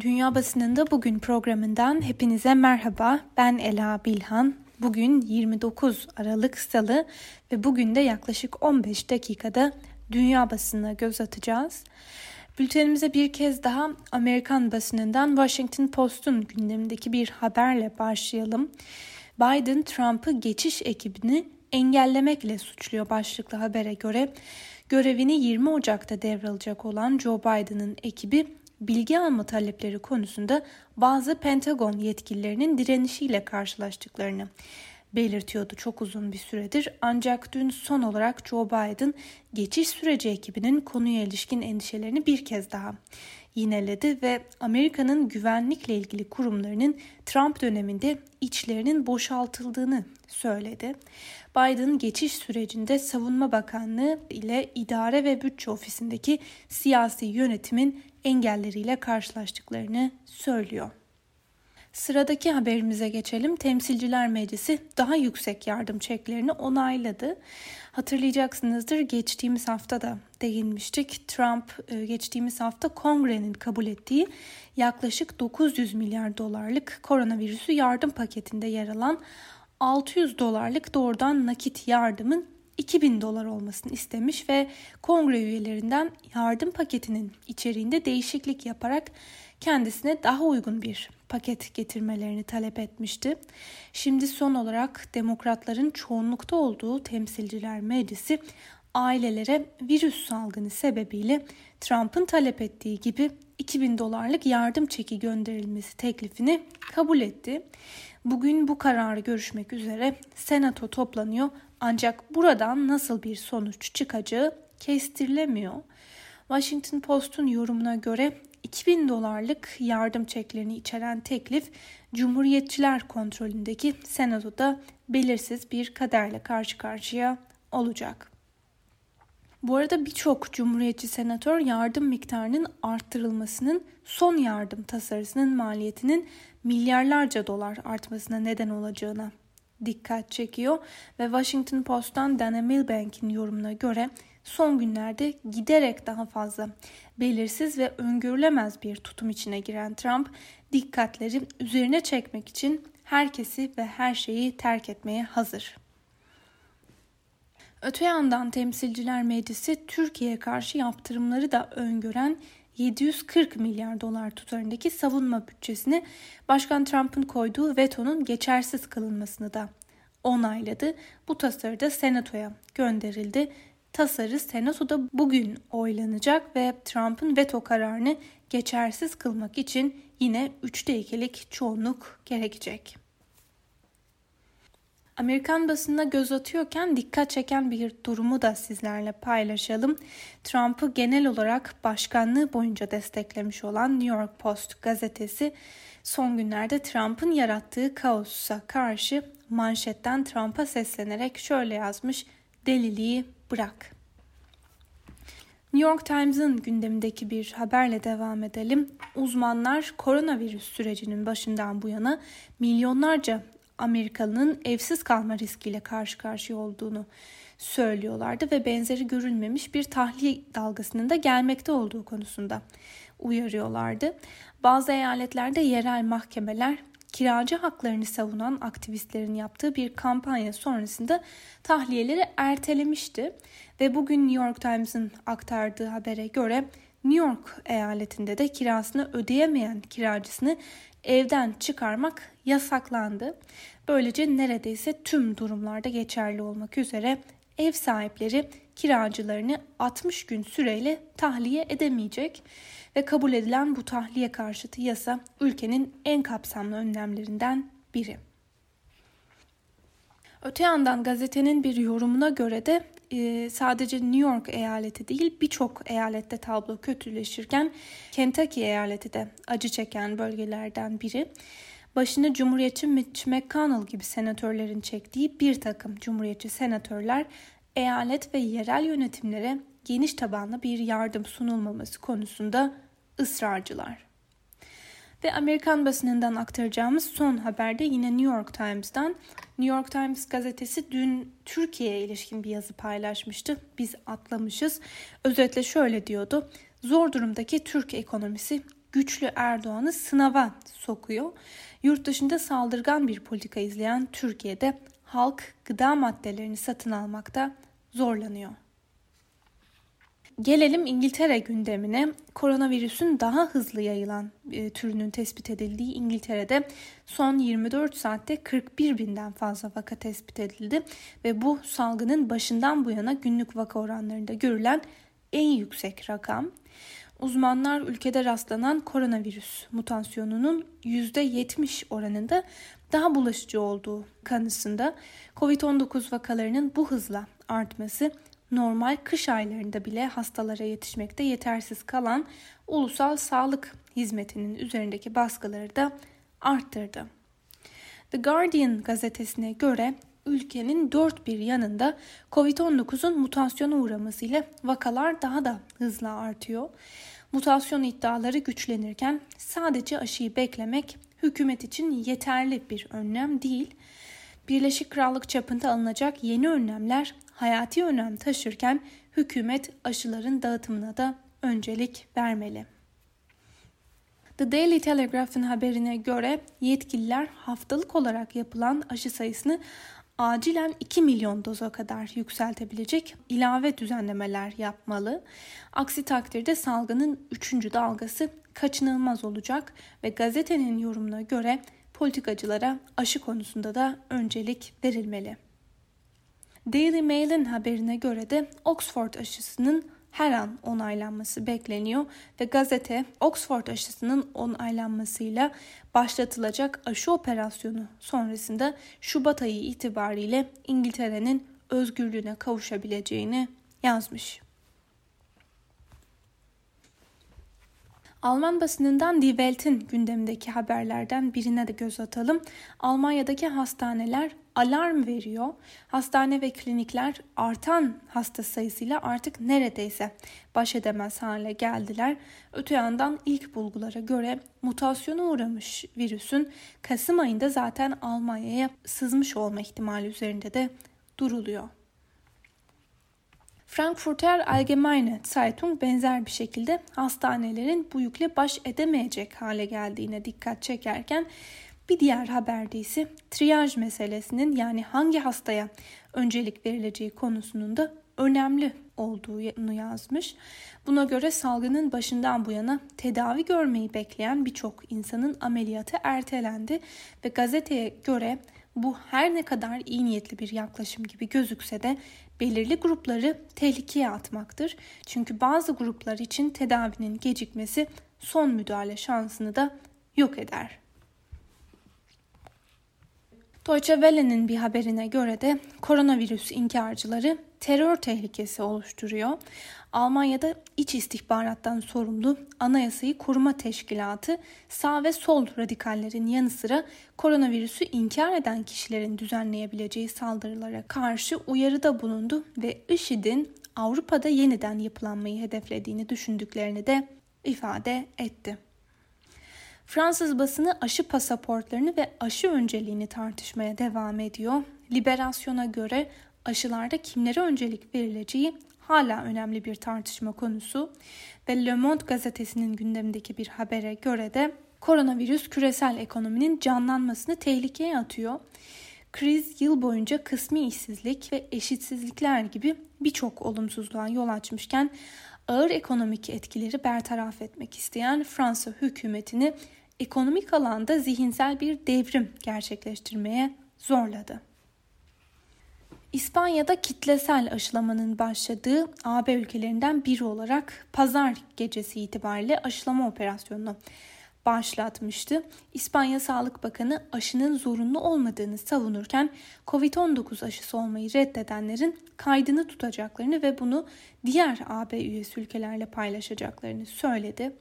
Dünya Basınında Bugün programından hepinize merhaba. Ben Ela Bilhan. Bugün 29 Aralık Salı ve bugün de yaklaşık 15 dakikada dünya basınına göz atacağız. Bültenimize bir kez daha Amerikan basınından Washington Post'un gündemindeki bir haberle başlayalım. Biden Trump'ı geçiş ekibini engellemekle suçluyor başlıklı habere göre. Görevini 20 Ocak'ta devralacak olan Joe Biden'ın ekibi bilgi alma talepleri konusunda bazı Pentagon yetkililerinin direnişiyle karşılaştıklarını belirtiyordu çok uzun bir süredir. Ancak dün son olarak Joe Biden geçiş süreci ekibinin konuya ilişkin endişelerini bir kez daha yineledi ve Amerika'nın güvenlikle ilgili kurumlarının Trump döneminde içlerinin boşaltıldığını söyledi. Biden geçiş sürecinde Savunma Bakanlığı ile İdare ve Bütçe Ofisi'ndeki siyasi yönetimin engelleriyle karşılaştıklarını söylüyor. Sıradaki haberimize geçelim. Temsilciler Meclisi daha yüksek yardım çeklerini onayladı. Hatırlayacaksınızdır geçtiğimiz hafta da değinmiştik. Trump e, geçtiğimiz hafta kongrenin kabul ettiği yaklaşık 900 milyar dolarlık koronavirüsü yardım paketinde yer alan 600 dolarlık doğrudan nakit yardımın 2000 dolar olmasını istemiş ve kongre üyelerinden yardım paketinin içeriğinde değişiklik yaparak kendisine daha uygun bir paket getirmelerini talep etmişti. Şimdi son olarak demokratların çoğunlukta olduğu temsilciler meclisi ailelere virüs salgını sebebiyle Trump'ın talep ettiği gibi 2000 dolarlık yardım çeki gönderilmesi teklifini kabul etti. Bugün bu kararı görüşmek üzere Senato toplanıyor ancak buradan nasıl bir sonuç çıkacağı kestirilemiyor. Washington Post'un yorumuna göre 2000 dolarlık yardım çeklerini içeren teklif Cumhuriyetçiler kontrolündeki Senato'da belirsiz bir kaderle karşı karşıya olacak. Bu arada birçok Cumhuriyetçi senatör yardım miktarının arttırılmasının son yardım tasarısının maliyetinin milyarlarca dolar artmasına neden olacağına dikkat çekiyor ve Washington Post'tan Dana Milbank'in yorumuna göre son günlerde giderek daha fazla belirsiz ve öngörülemez bir tutum içine giren Trump dikkatleri üzerine çekmek için herkesi ve her şeyi terk etmeye hazır. Öte yandan Temsilciler Meclisi Türkiye'ye karşı yaptırımları da öngören 740 milyar dolar tutarındaki savunma bütçesini Başkan Trump'ın koyduğu vetonun geçersiz kılınmasını da onayladı. Bu tasarı da Senato'ya gönderildi. Tasarı Senato'da bugün oylanacak ve Trump'ın veto kararını geçersiz kılmak için yine 3'te 2'lik çoğunluk gerekecek. Amerikan basınına göz atıyorken dikkat çeken bir durumu da sizlerle paylaşalım. Trump'ı genel olarak başkanlığı boyunca desteklemiş olan New York Post gazetesi son günlerde Trump'ın yarattığı kaosa karşı manşetten Trump'a seslenerek şöyle yazmış. Deliliği bırak. New York Times'ın gündemindeki bir haberle devam edelim. Uzmanlar koronavirüs sürecinin başından bu yana milyonlarca Amerikalı'nın evsiz kalma riskiyle karşı karşıya olduğunu söylüyorlardı ve benzeri görülmemiş bir tahliye dalgasının da gelmekte olduğu konusunda uyarıyorlardı. Bazı eyaletlerde yerel mahkemeler kiracı haklarını savunan aktivistlerin yaptığı bir kampanya sonrasında tahliyeleri ertelemişti ve bugün New York Times'ın aktardığı habere göre New York eyaletinde de kirasını ödeyemeyen kiracısını evden çıkarmak yasaklandı. Böylece neredeyse tüm durumlarda geçerli olmak üzere ev sahipleri kiracılarını 60 gün süreyle tahliye edemeyecek ve kabul edilen bu tahliye karşıtı yasa ülkenin en kapsamlı önlemlerinden biri. Öte yandan gazetenin bir yorumuna göre de e, sadece New York eyaleti değil birçok eyalette tablo kötüleşirken Kentucky eyaleti de acı çeken bölgelerden biri. Başını Cumhuriyetçi Mitch McConnell gibi senatörlerin çektiği bir takım Cumhuriyetçi senatörler eyalet ve yerel yönetimlere geniş tabanlı bir yardım sunulmaması konusunda ısrarcılar. Ve Amerikan basınından aktaracağımız son haberde yine New York Times'dan. New York Times gazetesi dün Türkiye'ye ilişkin bir yazı paylaşmıştı. Biz atlamışız. Özetle şöyle diyordu. Zor durumdaki Türk ekonomisi güçlü Erdoğan'ı sınava sokuyor. Yurt dışında saldırgan bir politika izleyen Türkiye'de halk gıda maddelerini satın almakta zorlanıyor. Gelelim İngiltere gündemine. Koronavirüsün daha hızlı yayılan e, türünün tespit edildiği İngiltere'de son 24 saatte 41 binden fazla vaka tespit edildi ve bu salgının başından bu yana günlük vaka oranlarında görülen en yüksek rakam. Uzmanlar ülkede rastlanan koronavirüs mutasyonunun %70 oranında daha bulaşıcı olduğu kanısında COVID-19 vakalarının bu hızla artması normal kış aylarında bile hastalara yetişmekte yetersiz kalan ulusal sağlık hizmetinin üzerindeki baskıları da arttırdı. The Guardian gazetesine göre ülkenin dört bir yanında COVID-19'un mutasyona uğramasıyla vakalar daha da hızla artıyor. Mutasyon iddiaları güçlenirken sadece aşıyı beklemek hükümet için yeterli bir önlem değil. Birleşik Krallık çapında alınacak yeni önlemler hayati önem taşırken hükümet aşıların dağıtımına da öncelik vermeli. The Daily Telegraph'ın haberine göre yetkililer haftalık olarak yapılan aşı sayısını acilen 2 milyon doza kadar yükseltebilecek ilave düzenlemeler yapmalı. Aksi takdirde salgının 3. dalgası kaçınılmaz olacak ve gazetenin yorumuna göre politikacılara aşı konusunda da öncelik verilmeli. Daily Mail'in haberine göre de Oxford aşısının her an onaylanması bekleniyor ve gazete Oxford aşısının onaylanmasıyla başlatılacak aşı operasyonu sonrasında Şubat ayı itibariyle İngiltere'nin özgürlüğüne kavuşabileceğini yazmış. Alman basınından Die Welt'in gündemdeki haberlerden birine de göz atalım. Almanya'daki hastaneler alarm veriyor. Hastane ve klinikler artan hasta sayısıyla artık neredeyse baş edemez hale geldiler. Öte yandan ilk bulgulara göre mutasyona uğramış virüsün Kasım ayında zaten Almanya'ya sızmış olma ihtimali üzerinde de duruluyor. Frankfurter Allgemeine Zeitung benzer bir şekilde hastanelerin bu yükle baş edemeyecek hale geldiğine dikkat çekerken bir diğer haberde ise triyaj meselesinin yani hangi hastaya öncelik verileceği konusunun da önemli olduğunu yazmış. Buna göre salgının başından bu yana tedavi görmeyi bekleyen birçok insanın ameliyatı ertelendi ve gazeteye göre bu her ne kadar iyi niyetli bir yaklaşım gibi gözükse de belirli grupları tehlikeye atmaktır. Çünkü bazı gruplar için tedavinin gecikmesi son müdahale şansını da yok eder. Deutsche Welle'nin bir haberine göre de koronavirüs inkarcıları terör tehlikesi oluşturuyor. Almanya'da iç istihbarattan sorumlu Anayasayı Koruma Teşkilatı sağ ve sol radikallerin yanı sıra koronavirüsü inkar eden kişilerin düzenleyebileceği saldırılara karşı uyarıda bulundu ve IŞİD'in Avrupa'da yeniden yapılanmayı hedeflediğini düşündüklerini de ifade etti. Fransız basını aşı pasaportlarını ve aşı önceliğini tartışmaya devam ediyor. Liberasyona göre aşılarda kimlere öncelik verileceği hala önemli bir tartışma konusu ve Le Monde gazetesinin gündemindeki bir habere göre de koronavirüs küresel ekonominin canlanmasını tehlikeye atıyor. Kriz yıl boyunca kısmi işsizlik ve eşitsizlikler gibi birçok olumsuzluğa yol açmışken ağır ekonomik etkileri bertaraf etmek isteyen Fransa hükümetini ekonomik alanda zihinsel bir devrim gerçekleştirmeye zorladı. İspanya'da kitlesel aşılamanın başladığı AB ülkelerinden biri olarak pazar gecesi itibariyle aşılama operasyonunu başlatmıştı. İspanya Sağlık Bakanı aşının zorunlu olmadığını savunurken COVID-19 aşısı olmayı reddedenlerin kaydını tutacaklarını ve bunu diğer AB üyesi ülkelerle paylaşacaklarını söyledi.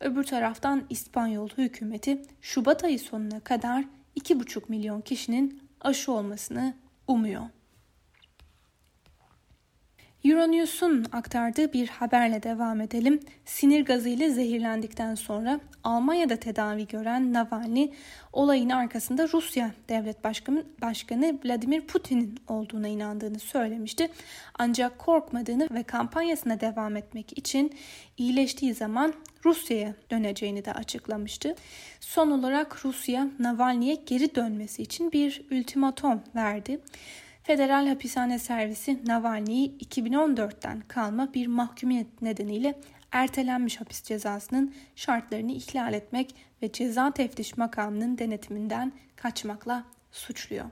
Öbür taraftan İspanyol hükümeti Şubat ayı sonuna kadar 2,5 milyon kişinin aşı olmasını umuyor. Euronews'un aktardığı bir haberle devam edelim. Sinir gazıyla zehirlendikten sonra Almanya'da tedavi gören Navalny olayın arkasında Rusya Devlet Başkanı, Başkanı Vladimir Putin'in olduğuna inandığını söylemişti. Ancak korkmadığını ve kampanyasına devam etmek için iyileştiği zaman Rusya'ya döneceğini de açıklamıştı. Son olarak Rusya Navalny'e geri dönmesi için bir ultimatom verdi. Federal Hapishane Servisi Navalny'yi 2014'ten kalma bir mahkumiyet nedeniyle ertelenmiş hapis cezasının şartlarını ihlal etmek ve ceza teftiş makamının denetiminden kaçmakla suçluyor.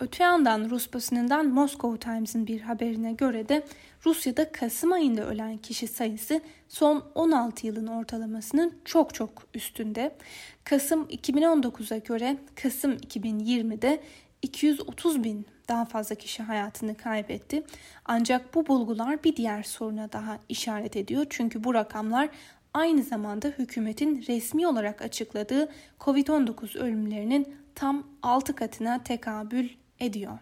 Öte yandan Rus basınından Moscow Times'ın bir haberine göre de Rusya'da Kasım ayında ölen kişi sayısı son 16 yılın ortalamasının çok çok üstünde. Kasım 2019'a göre Kasım 2020'de 230 bin daha fazla kişi hayatını kaybetti. Ancak bu bulgular bir diğer soruna daha işaret ediyor. Çünkü bu rakamlar aynı zamanda hükümetin resmi olarak açıkladığı COVID-19 ölümlerinin tam 6 katına tekabül ediyor.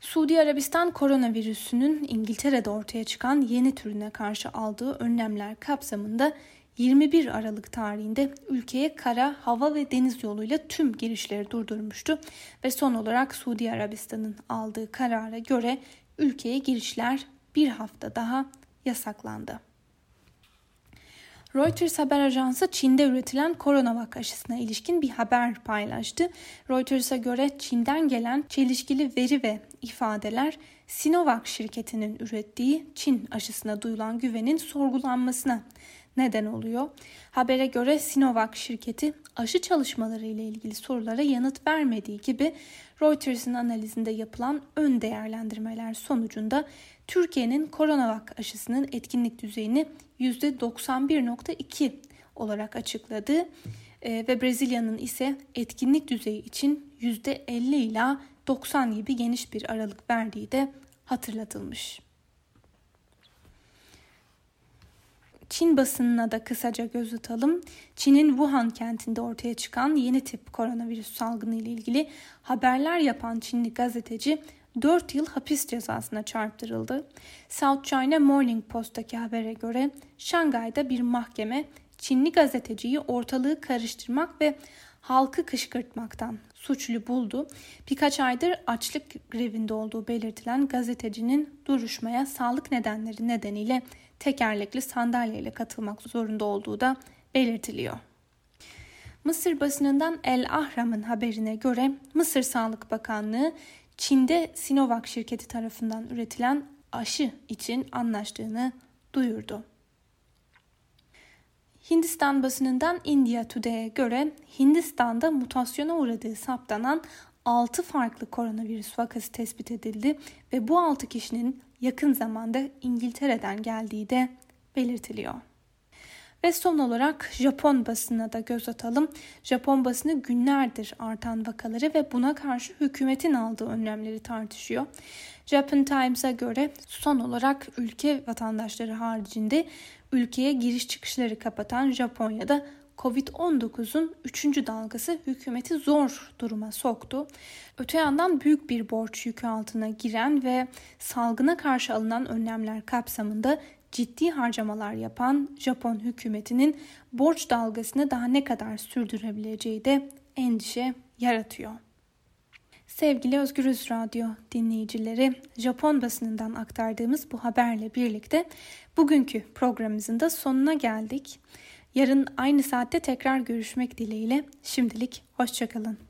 Suudi Arabistan koronavirüsünün İngiltere'de ortaya çıkan yeni türüne karşı aldığı önlemler kapsamında 21 Aralık tarihinde ülkeye kara, hava ve deniz yoluyla tüm girişleri durdurmuştu ve son olarak Suudi Arabistan'ın aldığı karara göre ülkeye girişler bir hafta daha yasaklandı. Reuters haber ajansı Çin'de üretilen koronavak aşısına ilişkin bir haber paylaştı. Reuters'a göre Çin'den gelen çelişkili veri ve ifadeler Sinovac şirketinin ürettiği Çin aşısına duyulan güvenin sorgulanmasına neden oluyor. Habere göre Sinovac şirketi aşı çalışmaları ile ilgili sorulara yanıt vermediği gibi Reuters'ın analizinde yapılan ön değerlendirmeler sonucunda Türkiye'nin Coronavac aşısının etkinlik düzeyini %91.2 olarak açıkladı e, ve Brezilya'nın ise etkinlik düzeyi için %50 ila 90 gibi geniş bir aralık verdiği de hatırlatılmış. Çin basınına da kısaca göz atalım. Çin'in Wuhan kentinde ortaya çıkan yeni tip koronavirüs salgını ile ilgili haberler yapan Çinli gazeteci 4 yıl hapis cezasına çarptırıldı. South China Morning Post'taki habere göre Şangay'da bir mahkeme Çinli gazeteciyi ortalığı karıştırmak ve halkı kışkırtmaktan suçlu buldu. Birkaç aydır açlık grevinde olduğu belirtilen gazetecinin duruşmaya sağlık nedenleri nedeniyle tekerlekli sandalyeyle katılmak zorunda olduğu da belirtiliyor. Mısır basınından El Ahram'ın haberine göre Mısır Sağlık Bakanlığı Çin'de Sinovac şirketi tarafından üretilen aşı için anlaştığını duyurdu. Hindistan basınından India Today'e göre Hindistan'da mutasyona uğradığı saptanan 6 farklı koronavirüs vakası tespit edildi ve bu 6 kişinin yakın zamanda İngiltere'den geldiği de belirtiliyor. Ve son olarak Japon basınına da göz atalım. Japon basını günlerdir artan vakaları ve buna karşı hükümetin aldığı önlemleri tartışıyor. Japan Times'a göre son olarak ülke vatandaşları haricinde ülkeye giriş çıkışları kapatan Japonya'da Covid-19'un 3. dalgası hükümeti zor duruma soktu. Öte yandan büyük bir borç yükü altına giren ve salgına karşı alınan önlemler kapsamında ciddi harcamalar yapan Japon hükümetinin borç dalgasını daha ne kadar sürdürebileceği de endişe yaratıyor. Sevgili Özgürüz Radyo dinleyicileri, Japon basınından aktardığımız bu haberle birlikte bugünkü programımızın da sonuna geldik. Yarın aynı saatte tekrar görüşmek dileğiyle şimdilik hoşçakalın.